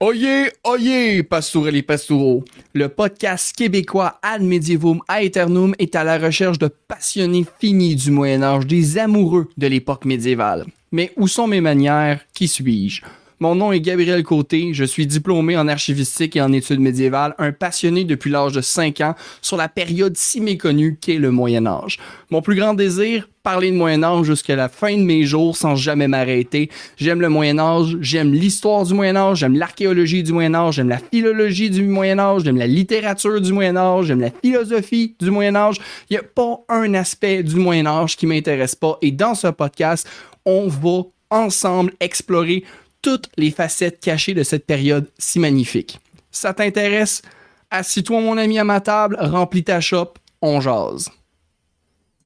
Oyez, oyez, pastourelles et pastoureaux. Le podcast québécois Ad Medievum Aeternum est à la recherche de passionnés finis du Moyen Âge, des amoureux de l'époque médiévale. Mais où sont mes manières? Qui suis-je? Mon nom est Gabriel Côté, je suis diplômé en archivistique et en études médiévales, un passionné depuis l'âge de 5 ans sur la période si méconnue qu'est le Moyen Âge. Mon plus grand désir, parler de Moyen Âge jusqu'à la fin de mes jours sans jamais m'arrêter. J'aime le Moyen Âge, j'aime l'histoire du Moyen Âge, j'aime l'archéologie du Moyen Âge, j'aime la philologie du Moyen Âge, j'aime la littérature du Moyen Âge, j'aime la philosophie du Moyen Âge. Il n'y a pas un aspect du Moyen Âge qui m'intéresse pas et dans ce podcast, on va ensemble explorer toutes les facettes cachées de cette période si magnifique. Ça t'intéresse? Assis-toi mon ami à ma table, remplis ta chope, on jase.